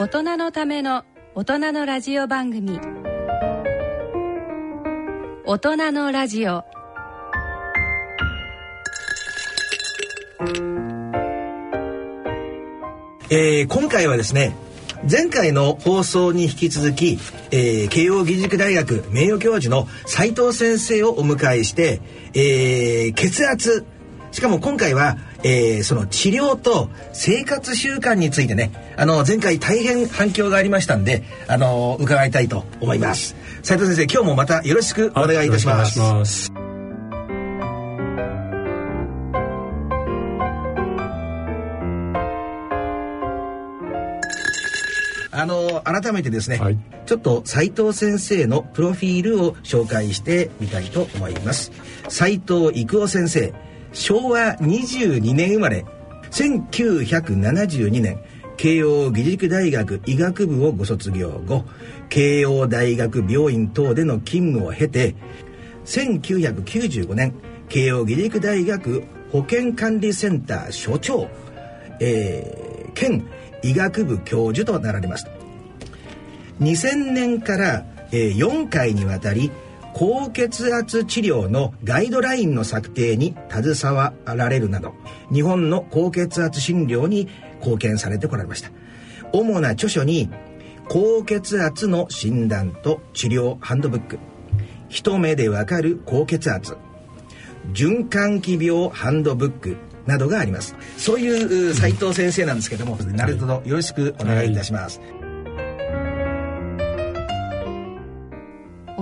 大人のための大人のラジオ番組。大人のラジオ。えー今回はですね前回の放送に引き続き、えー慶應義塾大学名誉教授の斉藤先生をお迎えして、えー血圧。しかも今回は、えーその治療と生活習慣についてねあの前回大変反響がありましたんであの伺いたいと思います。斉藤先生今日もまたよろしくお願いいたします。あの改めてですね、はい。ちょっと斉藤先生のプロフィールを紹介してみたいと思います。斉藤育夫先生昭和22年生まれ1972年慶応義塾大学医学部をご卒業後慶応大学病院等での勤務を経て1995年慶応義塾大学保健管理センター所長、えー兼医学部教授となられました。2000年から、えー4回にわたり高血圧治療のガイドラインの策定に携わられるなど日本の高血圧診療に貢献されてこられました。主な著書に高血圧の診断と治療ハンドブック。一目でわかる高血圧。循環器病ハンドブックなどがあります。そういう斉藤先生なんですけどもなるほど。よろしくお願いいたします、大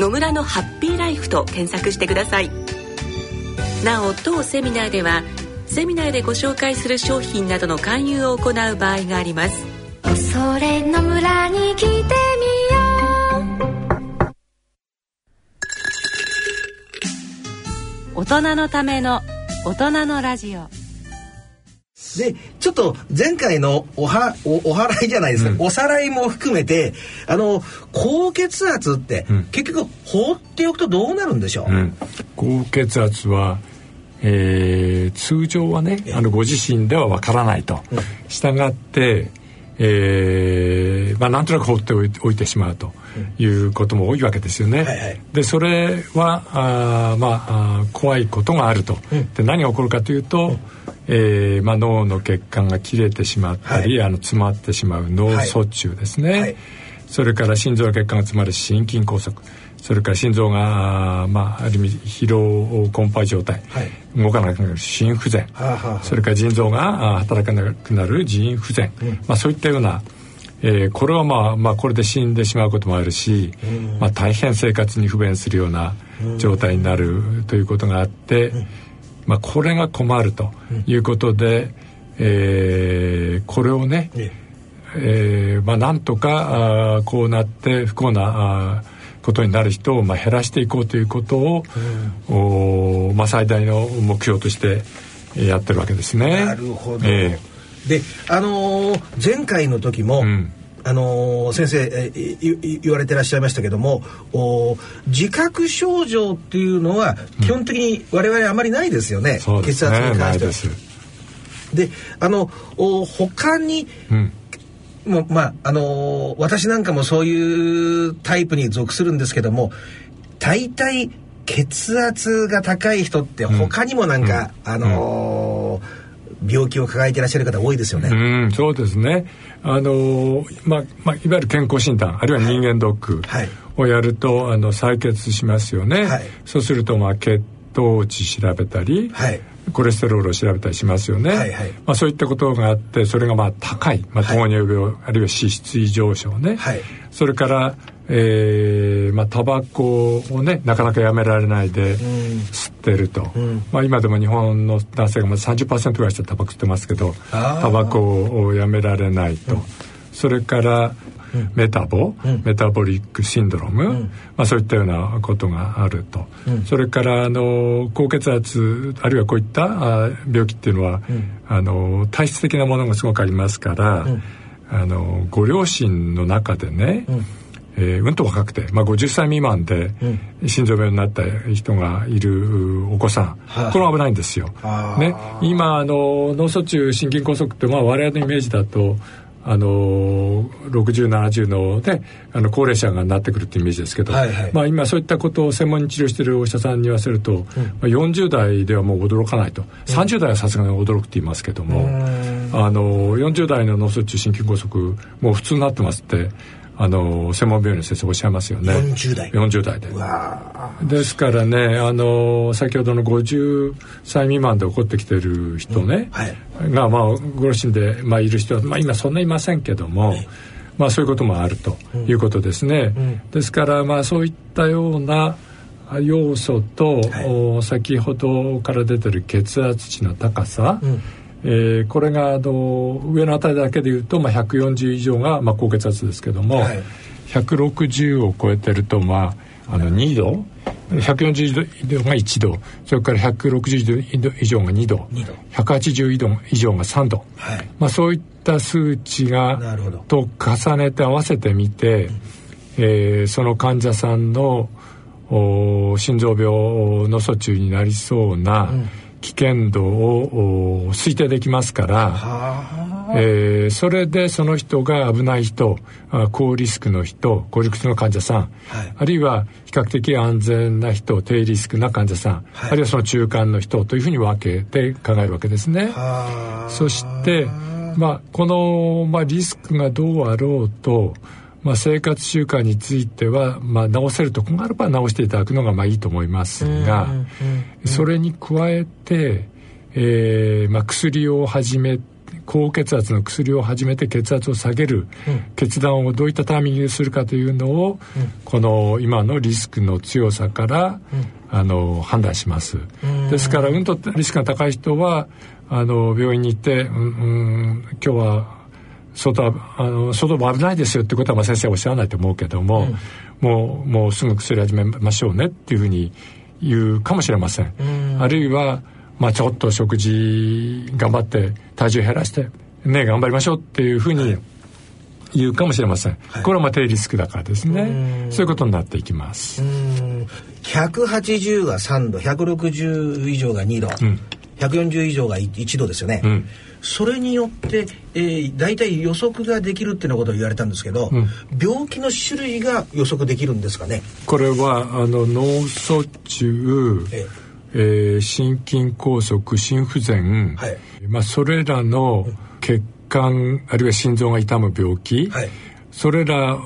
野村のハッピーライフ」と検索してください。なお当セミナーではセミナーでご紹介する商品などの勧誘を行う場合があります。それの村に来てみよ大人のための大人のラジオでちょっと前回のおはおお祓いじゃないですか、おさらいも含めてあの高血圧って、ん。結局放っておくとどうなるんでしょう、うん、高血圧は、えー通常はねあのご自身ではわからないと、したがって、えーまあ、なんとなく放っておいてしまうということも多いわけですよね。はいはい。でそれはあー、まあ、怖いことがあると。で何が起こるかというと、えーまあ、脳の血管が切れてしまったり、あの詰まってしまう脳卒中ですね。はい。それから心臓の血管が詰まる心筋梗塞。それから心臓がまあある意味疲労困憊状態、はい。動かなくなる心不全、はあはあはあ。それから腎臓が働かなくなる腎不全、まあ、そういったような、えーこれはまあ、まあ、これで死んでしまうこともあるし、まあ、大変生活に不便するような状態になるということがあって、まあ、これが困るということで、えーこれをね、ええ。ーまあ、なんとかあーこうなって不幸なあーことになる人をまあ減らしていこうということを、おーまあ、最大の目標としてやってるわけですね。なるほど、えであのー前回の時も、うん。あのー先生、え言われてらっしゃいましたけどもお自覚症状っていうのは基本的に我々あまりないですよね、うですね。血圧に関しては。であのお他にうん。もうまああのー私なんかもそういうタイプに属するんですけども大体血圧が高い人って他にもなんか、あのー病気を抱えていらっしゃる方多いですよね。うんそうですね。あの、まあまあ、いわゆる健康診断あるいは人間ドックをやると、はい、あの採血しますよね、はい、そうすると、まあ、血糖値調べたり、はい、コレステロールを調べたりしますよね、はいはい、まあ、そういったことがあってそれがまあ高い、まあ、糖尿病、はい、あるいは脂質異常症ね、はい、それから、えーまあ、タバコをねなかなかやめられないで吸ってると、うん、まあ、今でも日本の男性がまず30%ぐらいしてタバコ吸ってますけどタバコをやめられないと、うん、それからメタボ、うん、メタボリックシンドロム、うん、まあ、そういったようなことがあると、うん、それからあの高血圧あるいはこういったあ病気っていうのは、あの体質的なものがすごくありますから、あのご両親の中でね、うんえー、うんと若くて、まあ、50歳未満で心臓病になった人がいるお子さん、これは危ないんですよ。ね、今あの脳卒中心筋梗塞って、まあ、我々のイメージだとあの6070のであの高齢者がなってくるっていうイメージですけど、はいはい、まあ、今そういったことを専門に治療しているお医者さんに言わせると、うん、まあ、40代ではもう驚かないと、うん、30代はさすがに驚くって言いますけども、あの40代の脳卒中心筋梗塞もう普通になってますってあの専門病院の先生おっしゃいますよね。40代。40代で。ですからねあの先ほどの50歳未満で起こってきてる人ね、うん。はい、がまあご両親で、まあ、いる人は、まあ、今そんないませんけども、はい、まあそういうこともあるということですね、うん。うん、ですからまあそういったような要素と、はい、先ほどから出てる血圧値の高さ、うんえー、これがあの上の値だけでいうと、まあ、140以上が、まあ、高血圧ですけども、はい、160を超えてると、まあ、あの2度？140以上が1度。それから160度以上が2度。2度。180度以上が3度、はい、まあ、そういった数値がと重ねて合わせてみて、うん、えー、その患者さんの心臓病の疎中になりそうな、うん危険度を推定できますから、えー、それでその人が危ない人高リスクの人高リスクの患者さん、はい、あるいは比較的安全な人低リスクな患者さん、はい、あるいはその中間の人というふうに分けて考えるわけですね。そして、まあ、この、まあ、リスクがどうあろうとまあ、生活習慣については、まあ、直せるとこがあれば直していただくのがまあいいと思いますが、それに加えて、えーまあ、薬を始め高血圧の薬を始めて血圧を下げる決断をどういったタイミングでするかというのを、うん、この今のリスクの強さから、うん、あの判断します。ですからうんとリスクが高い人はあの病院に行って、うん、うん、今日は外あの外も危ないですよってことはまあ先生はおっしゃらないと思うけども、うん、もうもうすぐ薬始めましょうねっていうふうに言うかもしれません。うん、あるいは、まあ、ちょっと食事頑張って体重減らしてね頑張りましょうっていうふうに言うかもしれません、はい、これはまあ低リスクだからですね。そういうことになっていきます。180が3度160以上が2度、うん、140以上が1度ですよね、うんそれによって、えー、大体予測ができるっていうことを言われたんですけど、うん、病気の種類が予測できるんですかね？これはあの脳卒中、ええ。ー、心筋梗塞心不全、はい、まあ、それらの血管あるいは心臓が痛む病気、はい、それら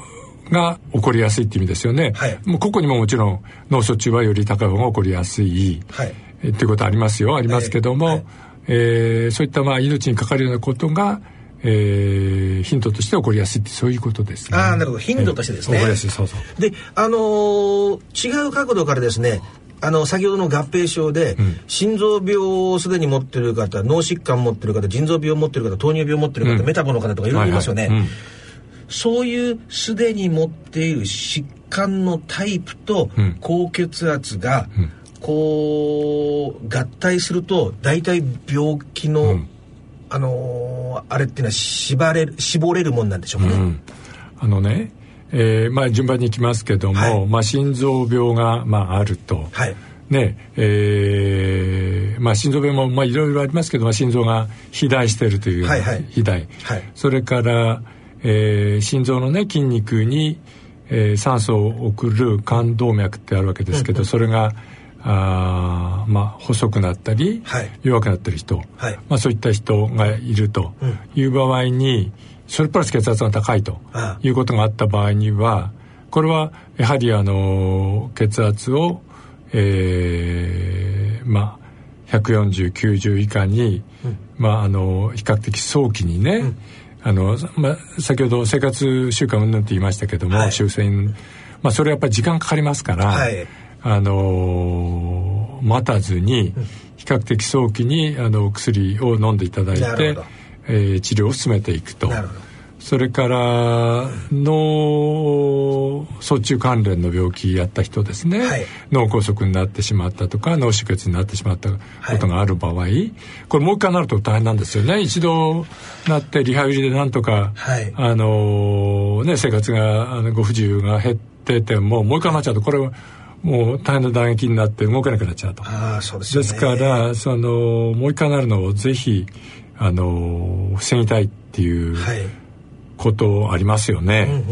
が起こりやすいって意味ですよね、はい、もう個々にももちろん脳卒中はより高い方が起こりやすい、はい、えっていうことありますよありますけども、はいえー、そういったまあ命にかかるようなことが、えー、ヒントとして起こりやすいってそういうことですね。ああなるほど頻度としてですね。起こりやすいそうそう。であのー、違う角度からですねあの先ほどの合併症で、うん、心臓病をすでに持ってる方脳疾患持ってる方腎臓病を持ってる方糖尿病を持ってる方、うん、メタボの方とかいろいろいますよね。はいはいうん、そういうすでに持っている疾患のタイプと高血圧が、うんこう合体すると大体病気の、うん、あのー、あれっていうのは縛れる絞れるもんなんでしょうかね。うん、あのね、えー、まあ順番にいきますけども、はい、まあ心臓病がまああると。はい。ねえーまあ、心臓病も、まあ、いろいろありますけど、まあ、心臓が肥大しているというはいはい、肥大、はい、それから、えー、心臓の、ね、筋肉に、えー、酸素を送る冠動脈ってあるわけですけど、それがあまあ、細くなったり、はい、弱くなってる人、はい、まあ、そういった人がいるという場合に、それプラス血圧が高いということがあった場合にはこれはやはりあの血圧を、えー、まあ14090以下に、うん、まああの比較的早期にね、うん、あのまあ、先ほど生活習慣云々って言いましたけども、はい、修正まあ、それやっぱり時間かかりますから、はい、あの待たずに比較的早期にあの薬を飲んでいただいて、えー、治療を進めていくと。それから脳卒中関連の病気やった人ですね、はい、脳梗塞になってしまったとか脳出血になってしまったことがある場合、はい、これもう一回なると大変なんですよね。一度なってリハビリでなんとか、はい、あのね生活があのご不自由が減っててももう一回なっちゃうとこれはもう大変な打撃になって動けなくなっちゃうと。あそうです、ね、ですからそのもう一回なるのをぜひあの防ぎたいっていう、はいことありますよね。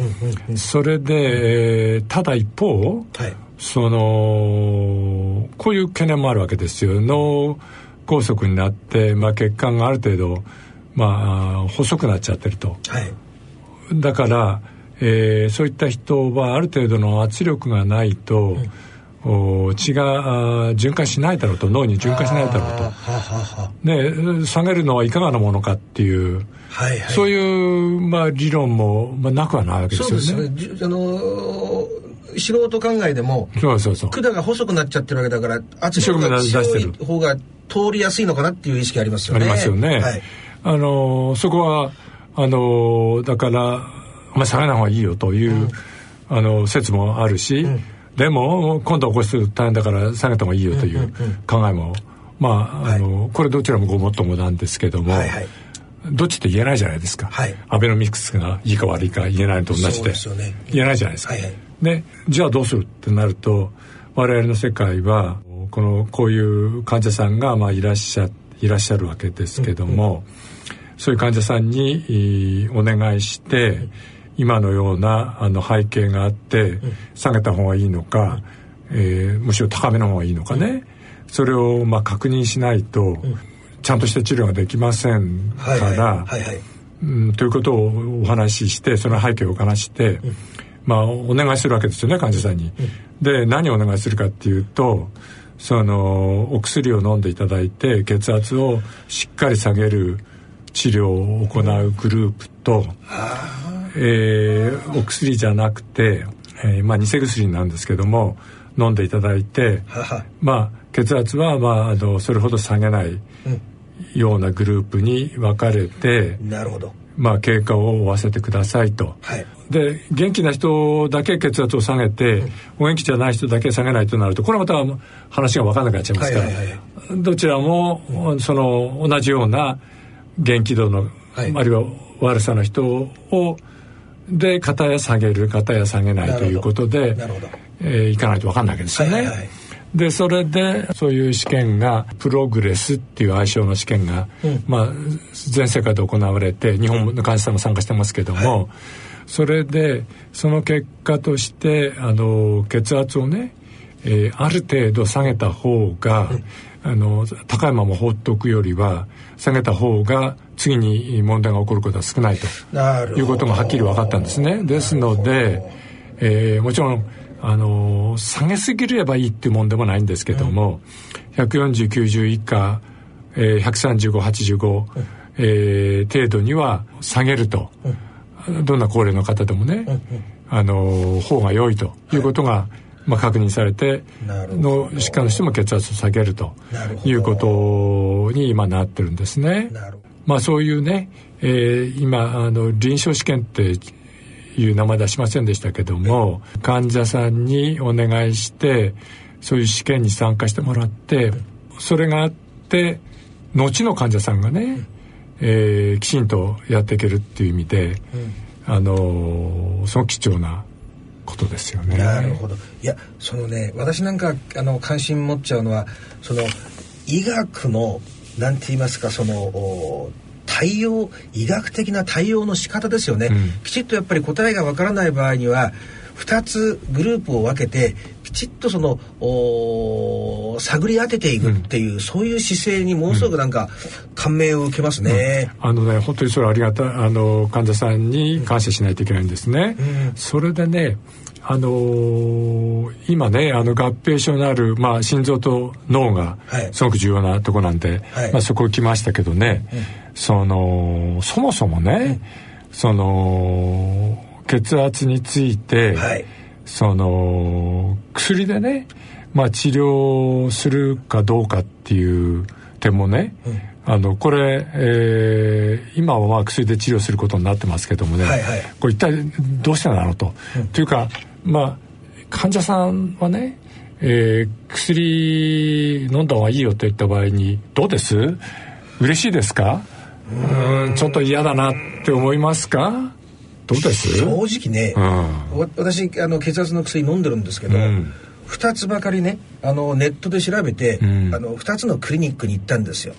それでただ一方、はい、そのこういう懸念もあるわけですよ。脳梗塞になって、まあ、血管がある程度、まあ、細くなっちゃってると。はい、だから、えー、そういった人はある程度の圧力がないと、うんお血が循環しないだろうと脳に循環しないだろうと。ははで下げるのはいかがなものかっていう、はいはい、そういう、まあ、理論も、まあ、なくはないわけですよね。そうですねあのー、素人考えでもそうそうそう管が細くなっちゃってるわけだから圧力が強い方が通りやすいのかなっていう意識ありますよね。ありますよね。はい、あのー、そこはあのー、だからまあ、下げない方がいいよという、うん、あの説もあるし、うん。でも今度起こす大変だから下げた方がいいよという考えも、まああの、これどちらもごもっともなんですけども、はい。はい、どっちって言えないじゃないですか、はい、アベノミクスがいいか悪いか言えないのと同じで、ね、言えないじゃないですか。はいはい、でじゃあどうするってなると我々の世界はこのこういう患者さんがまあいらっしゃいらっしゃるわけですけども、うんうん、そういう患者さんにお願いして、うん今のようなあの背景があって下げた方がいいのか、えー、むしろ高めの方がいいのかね、それをまあ確認しないと、ちゃんとした治療ができませんから、ということをお話ししてその背景をお話して、まあお願いするわけですよね患者さんに。で何をお願いするかっていうとそのお薬を飲んでいただいて血圧をしっかり下げる治療を行うグループと、えー、お薬じゃなくて、えー、まあ偽薬なんですけども飲んでいただいてまあ血圧は、まあ、あのそれほど下げないようなグループに分かれて、うん、なるほど。まあ、経過を負わせてくださいと、はい、で元気な人だけ血圧を下げて、うん、お元気じゃない人だけ下げないとなるとこれはまた話が分からなくなっちゃいますから、はいはいはい、どちらもその同じような元気度の、はい、あるいは悪さの人をで片や下げる片や下げないということでえー、いかないと分かんないわけですよね。はいはいでそれでそういう試験がプログレスっていう愛称の試験が、うん、まあ、全世界で行われて日本の患者さんも参加してますけども、はい、それでその結果としてあの血圧をね、えー、ある程度下げた方が、うん、あの高いまま放っておくよりは下げた方が次に問題が起こることは少ないと。いうことがはっきり分かったんですね。ですので、えー、もちろんあの下げすぎればいいっていうもんでもないんですけども、うん、14090以下、えー、13585、うん、えー、程度には下げると、うん、どんな高齢の方でもね、うん、あの方が良いと。いうことが、はいまあ、確認されての疾患の人も血圧を下げると。いうことに今なってるんですね。まあ、そういうね、えー、今あの臨床試験っていう名前出しませんでしたけども患者さんにお願いしてそういう試験に参加してもらってそれがあって後の患者さんがね、えー、きちんとやっていけるっていう意味で、あのその貴重なことですよね。なるほど。いや、そのね、私なんかあの関心持っちゃうのは、その医学のなんて言いますか、その対応医学的な対応の仕方ですよね、うん、きちっとやっぱり答えがわからない場合には2つグループを分けてきちっとその探り当てていくっていう、うん、そういう姿勢にものすごくなんか感銘を受けますね。うん、あのね本当にそれありがたいあの患者さんに感謝しないといけないんですね。それでねあのー、今ねあの合併症のある、まあ、心臓と脳がすごく重要なとこなんで、はい、まあ、そこ来ましたけどね、そのそもそもね、その血圧について、はい、その薬でね、まあ、治療するかどうかっていう点もね、うん。あのこれ、えー、今はまあ薬で治療することになってますけどもね、はいはい、これ一体どうしてなのと、うん、というかまあ患者さんはね、えー、薬飲んだ方がいいよと言った場合にどうです？嬉しいですか？うんちょっと嫌だなって思いますか？どうです？正直ね、うん、私あの血圧の薬飲んでるんですけど、うん、2つばかりねあのネットで調べて、うん、あの2つのクリニックに行ったんですよ。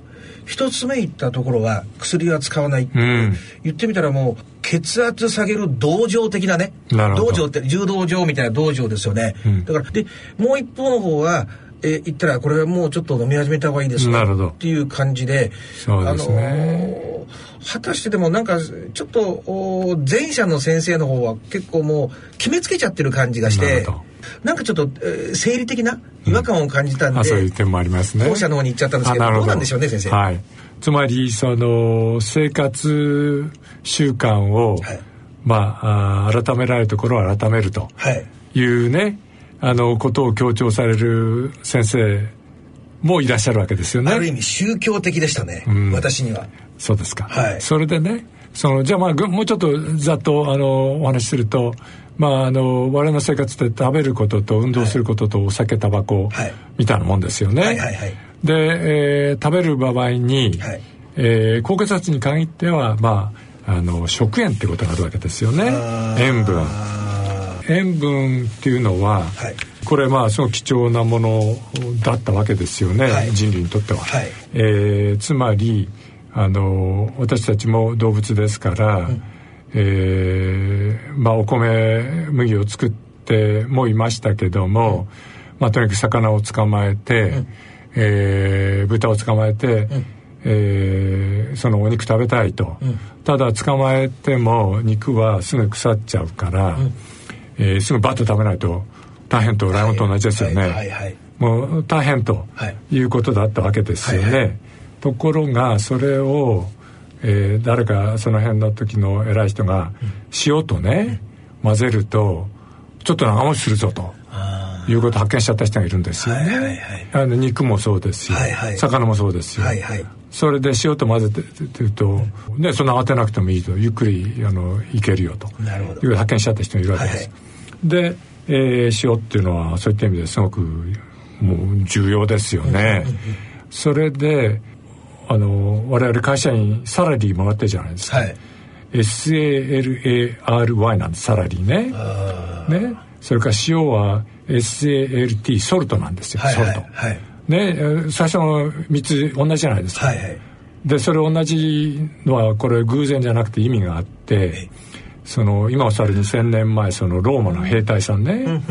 一つ目行ったところは薬は使わないって、うん、言ってみたらもう血圧下げる道場的なね道場って柔道場みたいな道場ですよね、うん、だからでもう一方の方はえ言ったらこれはもうちょっと飲み始めた方がいいですねっていう感じでそうですね、あの果たしてでもなんかちょっと前者の先生の方は結構もう決めつけちゃってる感じがしてなんかちょっと、えー、生理的な違和感を感じたんで、うん、そういう点もありますね後者の方に行っちゃったんですけどどうなんでしょうね先生。はいつまりその生活習慣を、はい、まああ改められるところを改めるというね、はい、あのことを強調される先生もいらっしゃるわけですよね。ある意味宗教的でしたね、うん、私には。そうですか。はい、それでねそのじゃあまあもうちょっとざっとあのお話しすると。まあ、あの我々の生活って食べることと運動することとお酒タバコみたいなもんですよね。はいはいはい、で、えー、食べる場合に、はい、えー、高血圧に限っては、まあ、あの食塩ってことがあるわけですよね。塩分。塩分っていうのは、はい、これまあすごく貴重なものだったわけですよね、はい、人類にとっては、はい、えー、つまりあの私たちも動物ですから、うん、えー、まあお米麦を作ってもいましたけども、うん、まあとにかく魚を捕まえて、うん。えー、豚を捕まえて、うん、えー、そのお肉食べたいと、うん、ただ捕まえても肉はすぐ腐っちゃうから、うん、えー、すぐバッと食べないと大変とライオンと同じですよね、はいはいはい、もう大変ということだったわけですよね、はいはい、ところがそれを、えー、誰かその辺の時の偉い人が塩とね、混ぜるとちょっと長持ちするぞと。いうことを発見しちゃった人がいるんですよ。ね。はいはいはい、あの肉もそうですよ、はいはい、魚もそうですよ。はいはい、それで塩と混ぜてると、ね、そんな慌てなくてもいいとゆっくりあのいけるよと。いう発見しちゃった人がいるわけです。はいはい、で、えー、塩っていうのはそういった意味ですごくもう重要ですよね。それであの我々会社員サラリーもらってるじゃないですか。はい。SALARY なんですサラリーね。ね。それから塩は SALT ソルトなんですよ、はいはい、ソルト、はい、ね最初の3つ同じじゃないですか、はいはい、でそれ同じのはこれ偶然じゃなくて意味があってその今おっしゃる2000年前そのローマの兵隊さんね、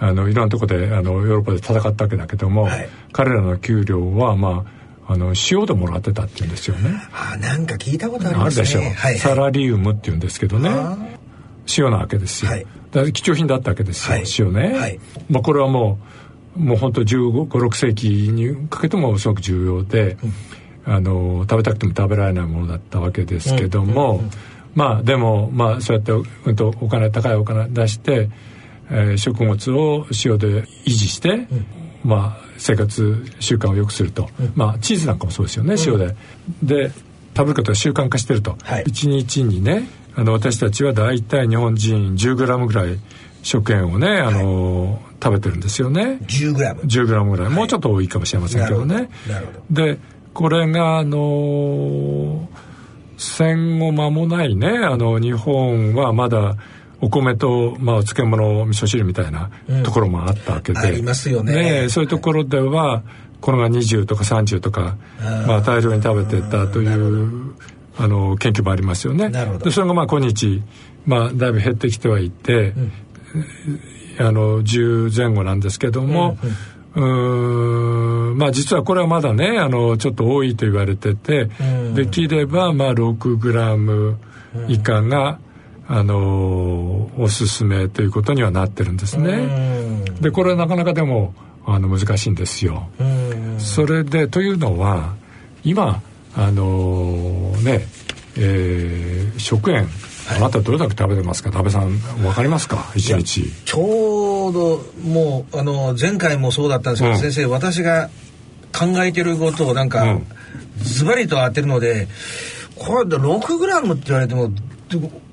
あのいろんなとこであのヨーロッパで戦ったわけだけども、はい、彼らの給料はまああの塩でもらってたって言うんですよね。あなんか聞いたことありますね。あるでしょう、はいはい、サラリウムって言うんですけどね。塩なわけですよ。はい、貴重品だったわけですよ、はい、塩ね、はい、まあ、これはもうもう本当15、6世紀にかけてもすごく重要で、うん、あの食べたくても食べられないものだったわけですけども、うん。うん。うん、まあでも、まあ、そうやって、うん、とお金高いお金出して、えー、食物を塩で維持して、うん、まあ生活習慣を良くすると、うん、まあチーズなんかもそうですよね、塩で。で食べることが習慣化してると、はい、1日にねあの私たちは大体日本人 10g ぐらい食塩をねあの、はい、食べてるんですよね。10g 10g ぐらい、はい、もうちょっと多いかもしれませんけどね。でこれがあの戦後間もないねあの日本はまだお米と、まあ、お漬物味噌汁みたいなところもあったわけで、うん、ありますよね、ね、そういうところではこれが20とか30とかまあ、大量に食べてたというあの研究もありますよね。でそれがまあ今日、まあ、だいぶ減ってきてはいて、あの10前後なんですけども、うんうん。まあ実はこれはまだねあのちょっと多いと言われてて、できればまあ6グラム以下が、あのおすすめということにはなってるんですね。でこれはなかなかでもあの難しいんですよ。それでというのは今あのね、えー、食塩あなたどれだけ食べてますか？食べさん分かりますか？一日。ちょうどもうあの前回もそうだったんですけど、うん、先生私が考えてることをなんか、ズバリと当てるのでこれ6グラムって言われても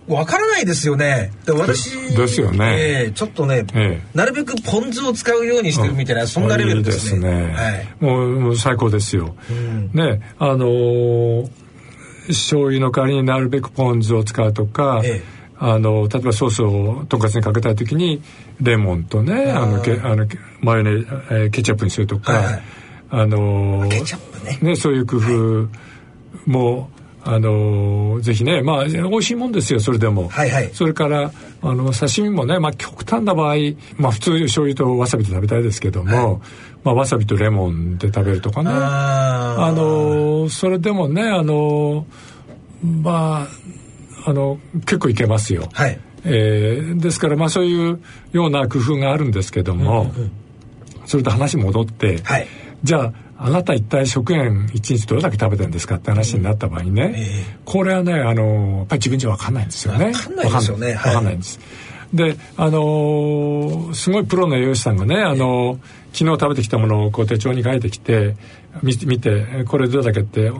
わからないですよね。で私ですよね、えー、ちょっとね、えー、なるべくポン酢を使うようにしてるみたいな、うん、そんなレベルですね。いいですね。はい、もうもう最高ですよ。うん、ねあのー醤油の代わりになるべくポン酢を使うとか、ええ、あの例えばソースをとんかつにかけたい時にレモンとねあのけあのマヨネー、えー、ケチャップにするとか、はいはい、あのねそういう工夫も、あのぜひねまあ美味しいもんですよそれでも、はいはい、それからあの刺身もね、まあ、極端な場合、まあ、普通醤油とわさびと食べたいですけども、はい、まあ、わさびとレモンで食べるとかね。あのそれでもねあのまああの結構いけますよ、はい。えー、ですからまあそういうような工夫があるんですけども、うんうん、それと話戻って、はい、じゃああなた一体食塩1日どれだけ食べてるんですかって話になった場合にね、これはねあのやっぱり自分じゃ分かんないんですよね。分かんないですよね。分かんないんです。であのー、すごいプロの栄養士さんがね、あのー、昨日食べてきたものをこう手帳に書いてきて見見てこれどれだけって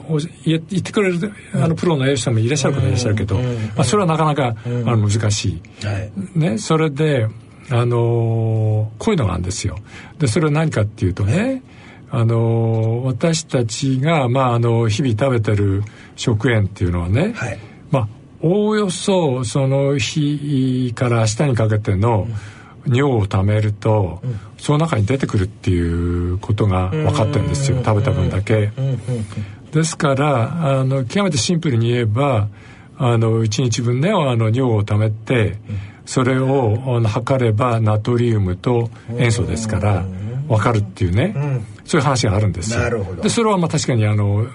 言ってくれるあのプロの栄養士さんもいらっしゃる方いらっしゃるけど、まあ、それはなかなか、あの難しい。はい、ね、それであのー、こういうのがあるんですよ。でそれは何かっていうとね、あの私たちが、まあ、あの日々食べてる食塩っていうのはね、はい、まあおおよそその日から明日にかけての尿を貯めると、うん、その中に出てくるっていうことが分かってるんですよ食べた分だけ。ですからあの極めてシンプルに言えばあの1日分ねあの尿を貯めてそれをあの測ればナトリウムと塩素ですから分かるっていうね、そういう話があるんですよ。でそれはまあ確かにあの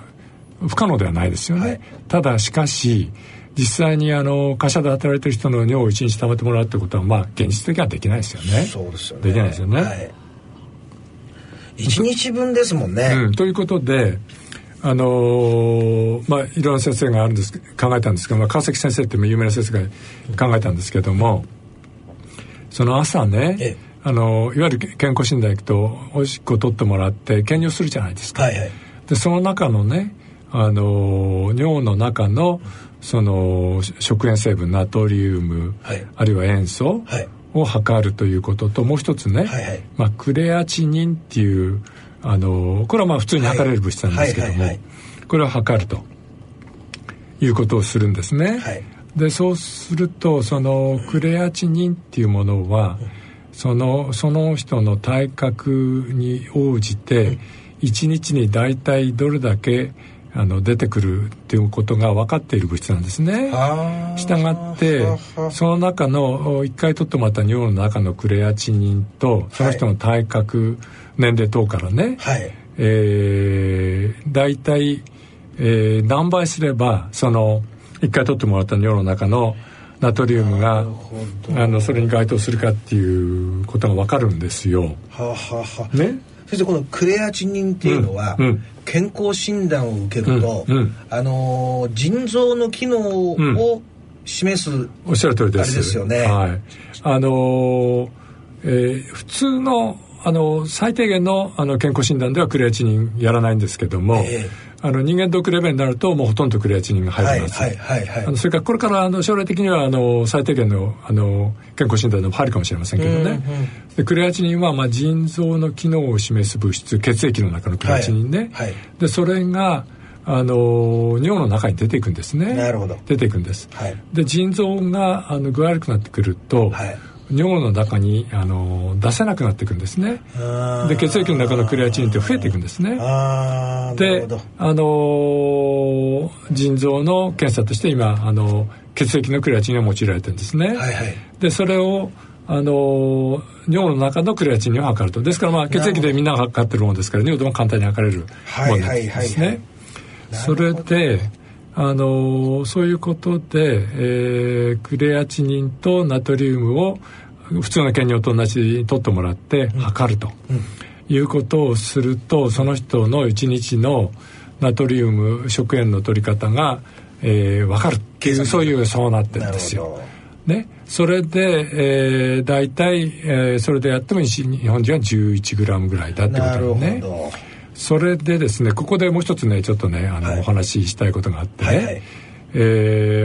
不可能ではないですよね。はい、ただしかし実際にあの会社で働いてる人の尿を1日食べてもらうってことはまあ現実的にはできないですよね。そうですよね。できないですよね。はい、1日分ですもんね。うん、ということであのー、まあいろんな先生があるんです考えたんですけど、まあ、川崎先生って有名な先生が考えたんですけどもその朝ねあのいわゆる健康診断行くとおしっこ取ってもらって検尿するじゃないですか。はいはい、でその中のねあの尿の中のその食塩成分ナトリウム、はい、あるいは塩素を測るということともう一つね、はいはい、まあ、クレアチニンっていうあのこれはまあ普通に測れる物質なんですけども、これを測るということをするんですね。でそうするとそのクレアチニンっていうものは、そのその人の体格に応じて1日に大体どれだけあの出てくるっていうことが分かっている物質なんですね。したがってその中の1回取ってもらった尿の中のクレアチニンとその人の体格、はい、年齢等からね、はい、えー、大体、えー、何倍すればその1回取ってもらった尿の中のナトリウムがあのそれに該当するかっていうことが分かるんですよ。はあはあ、ね？先生このクレアチニンっていうのは、うんうん、健康診断を受けると、うんうん、あの腎臓の機能を示す、おっしゃる通りです。あれですよね。はい、あのえー、普通のあの最低限のあの健康診断ではクレアチニンやらないんですけども、えーあの人間ドックレベルになるともうほとんどクレアチニンが入ります。はいはいはい、あのそれからこれからあの将来的にはあの最低限のあの健康診断でも入るかもしれませんけどね。うんうん、でクレアチニンはまあ腎臓の機能を示す物質血液の中のクレアチニンね。はいはい、でそれがあの尿の中に出ていくんですね。なるほど。出ていくんです。はい、で腎臓があの具合悪くなってくると。はい尿の中にあの出せなくなっていくんですね。で血液の中のクレアチニンって増えていくんですね。であの腎臓の検査として今あの血液のクレアチニンが用いられてるんですね、はいはい、でそれをあの尿の中のクレアチニンを測ると。ですからまあ血液でみんなが測ってるものですから尿でも簡単に測れるものなんですね。それであのそういうことで、えー、クレアチニンとナトリウムを普通の検尿と同じに取ってもらって測ると、いうことをするとその人の1日のナトリウム食塩の取り方が、えー、分かるっていうそういうそうなってるんですよ。ね、それで、えー、大体、えー、それでやっても日本人は 11g ぐらいだってことですね。それでですねここでもう一つねちょっとねあの、はい、お話ししたいことがあってね、はいはい、え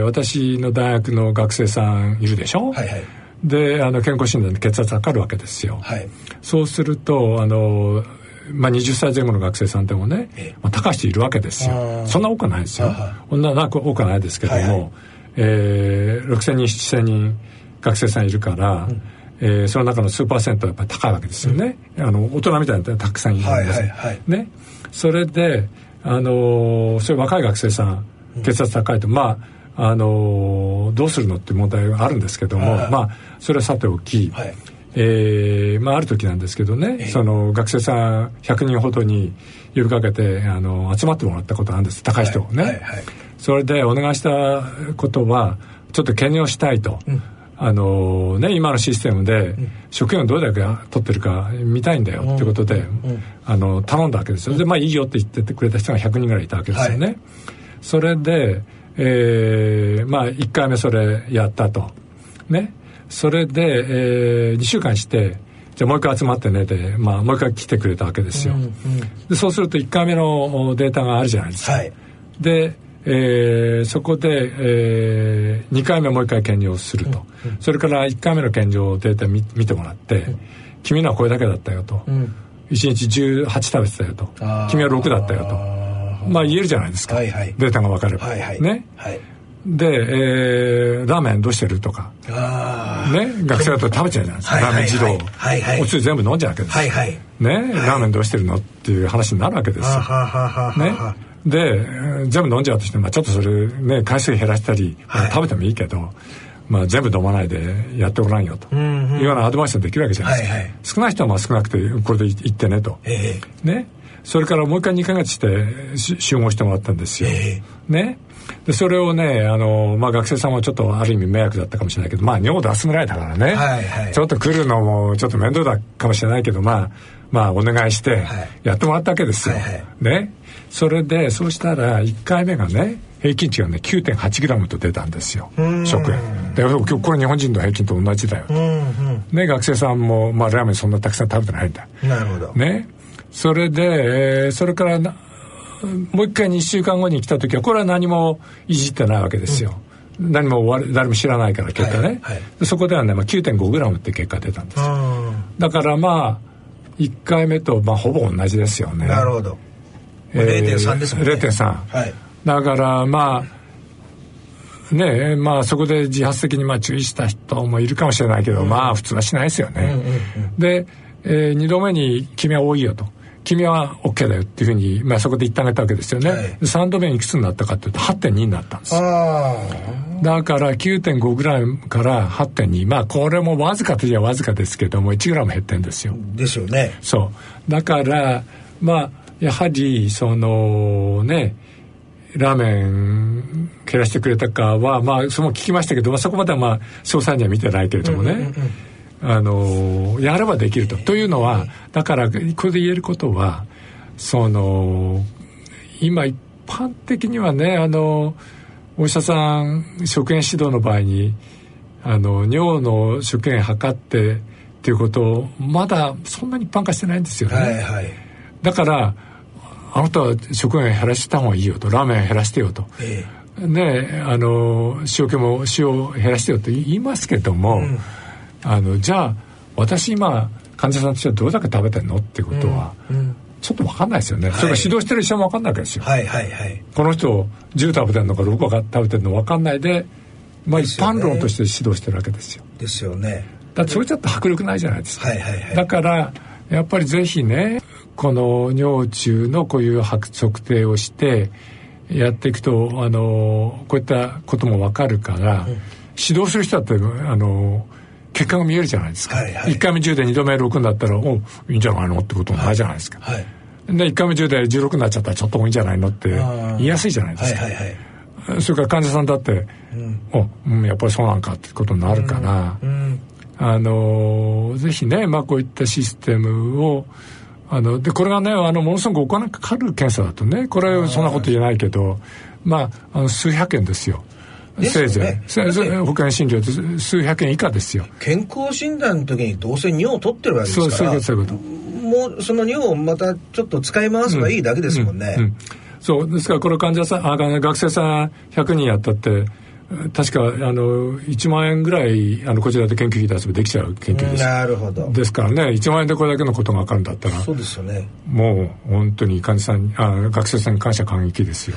ー、私の大学の学生さんいるでしょ、はいはい、であの健康診断で血圧測るわけですよ、はい、そうするとあのまあ、20歳前後の学生さんでもね、まあ、高い人いるわけですよ。そんな多くはないですよ。そんな多くはないですけども、はいはい、えー、6000人7000人学生さんいるから、うん。えー、その中の数パーセントはやっぱり高いわけですよね、うん、あの大人みたいなのたくさんいるんです、はいはいはい、ね、それで、あのー、そういう若い学生さん血圧高いと、うん、まああのー、どうするのって問題があるんですけども、はい、まあそれはさておき、はい、えー、まあ、ある時なんですけどね、その学生さん100人ほどに呼びかけてあの集まってもらったことなんです高い人をね、はい。それでお願いしたことはちょっと兼用したいと。うん。あのね、今のシステムで職員をどれだけ取ってるか見たいんだよってことで、あの頼んだわけですよ。でまあいいよって言ってくれた人が100人ぐらいいたわけですよね、はい、それで、えー、まあ1回目それやったと。ね。それで、えー、2週間してじゃあもう一回集まってねで、まあ、もう一回来てくれたわけですよ、うんうん、でそうすると1回目のデータがあるじゃないですか、はい、でえー、そこで、えー、2回目もう1回検尿すると、うんうん、それから1回目の検尿データ見見てもらって、うん、君のはこれだけだったよと、うん、1日18食べてたよと。君は6だったよとまあ言えるじゃないですか、はいはい、データが分かれば、はいはい、ね、はい、で、えー、ラーメンどうしてるとか。ね。学生だと食べちゃうじゃないですか、ラーメン自動、はいはい、おつゆ全部飲んじゃうわけです、はいはい、ね、はい、ラーメンどうしてるのっていう話になるわけですよ、ね。で全部飲んじゃうとして、まあ、ちょっとそれね。回数減らしたり、はい、食べてもいいけど、まあ、全部飲まないでやってごらんよと、いうようなアドバイスができるわけじゃないですか、はいはい、少ない人はまあ少なくてこれでいってねと、えー、ねそれからもう一回2か月して集合してもらったんですよ、えー、ね。でそれをねあの、まあ、学生さんはちょっとある意味迷惑だったかもしれないけどまあ尿を出すぐらいだからね、はいはい、ちょっと来るのもちょっと面倒だかもしれないけどまあまあお願いしてやってもらったわけですよ、はいはい、ね。それでそうしたら1回目がね平均値がね 9.8g と出たんですよ。食塩。で今日これ日本人の平均と同じだよね学生さんも、まあ、ラーメンそんなたくさん食べてないんだ。なるほど。ねそれで、えー、それからもう一回2週間後に来た時はこれは何もいじってないわけですよ、うん、何も誰も知らないから結果ね、はいはい、そこではね、まあ、9.5g って結果出たんですよ。だからまあ1回目と、まあ、ほぼ同じですよね。なるほど。0.3ですもんね。0.3、はい、だからまあねまあそこで自発的にまあ注意した人もいるかもしれないけど、うん、まあ普通はしないですよね、うんうんうん、で、えー、2度目に「君は多いよ」と。君は OK だよっていうふうに、まあ、そこで言ってあげたわけですよね、はい、3度目にいくつになったかっていうと8.2になったんです。だから9.5ぐらいから8.2まあこれもわずかといえばわずかですけども1グラム減ってんですよ。ですよね。そう。だからまあやはりそのねラーメン減らしてくれたかはまあその聞きましたけど、まあ、そこまではまあ詳細には見てないけれどもね、うんうんうんあのやればできると。というのはだからこれで言えることはその今一般的にはねあのお医者さん食塩指導の場合にあの尿の食塩測ってっていうことをまだそんなに一般化してないんですよね。はいはい、だからあなたは食塩減らした方がいいよと。ラーメン減らしてよと、ええ、ねあの塩気も塩減らしてよと言いますけども、うん、あのじゃあ私今患者さんとしてはどれだけ食べてんのってことは、うんうん、ちょっと分かんないですよね、はい、それから指導してる医者も分かんないわけですよ、はいはいはい、この人10食べてるのか6個食べてるの分かんないで、まあ、一般論として指導してるわけですよ。ですよね。だそれちょっと迫力ないじゃないですか、はいはいはい、だからやっぱりぜひねこの尿中のこういう測定をしてやっていくとあのこういったことも分かるから、うん、指導する人だってあの結果が見えるじゃないですか、はいはい。1回目10で2度目6になったらおいいんじゃないの？ってことになるじゃないですか、はい。で1回目10で16になっちゃったらちょっと多いんじゃないの？って言いやすいじゃないですか、はいはいはい。それから患者さんだって、おうんやっぱりそうなんかってことになるから、うんあのぜひね、まあ、こういったシステムをあのでこれがねあのものすごくお金かかる検査だとねこれそんなこと言えないけどまああの数百円ですよせいぜい。保険診療って数百円以下ですよ。健康診断の時にどうせ尿を取ってるわけですから。そうそういうこともうその尿をまたちょっと使い回せばいいだけですもんね、うんそうですからこれ患者さんあ学生さん100人やったって確かあの1万円ぐらいあのこちらで研究費出せばできちゃう研究です。なるほど。ですからね1万円でこれだけのことが分かるんだったらそうですよね。もう本当に患者さんあ学生さんに感謝感激ですよ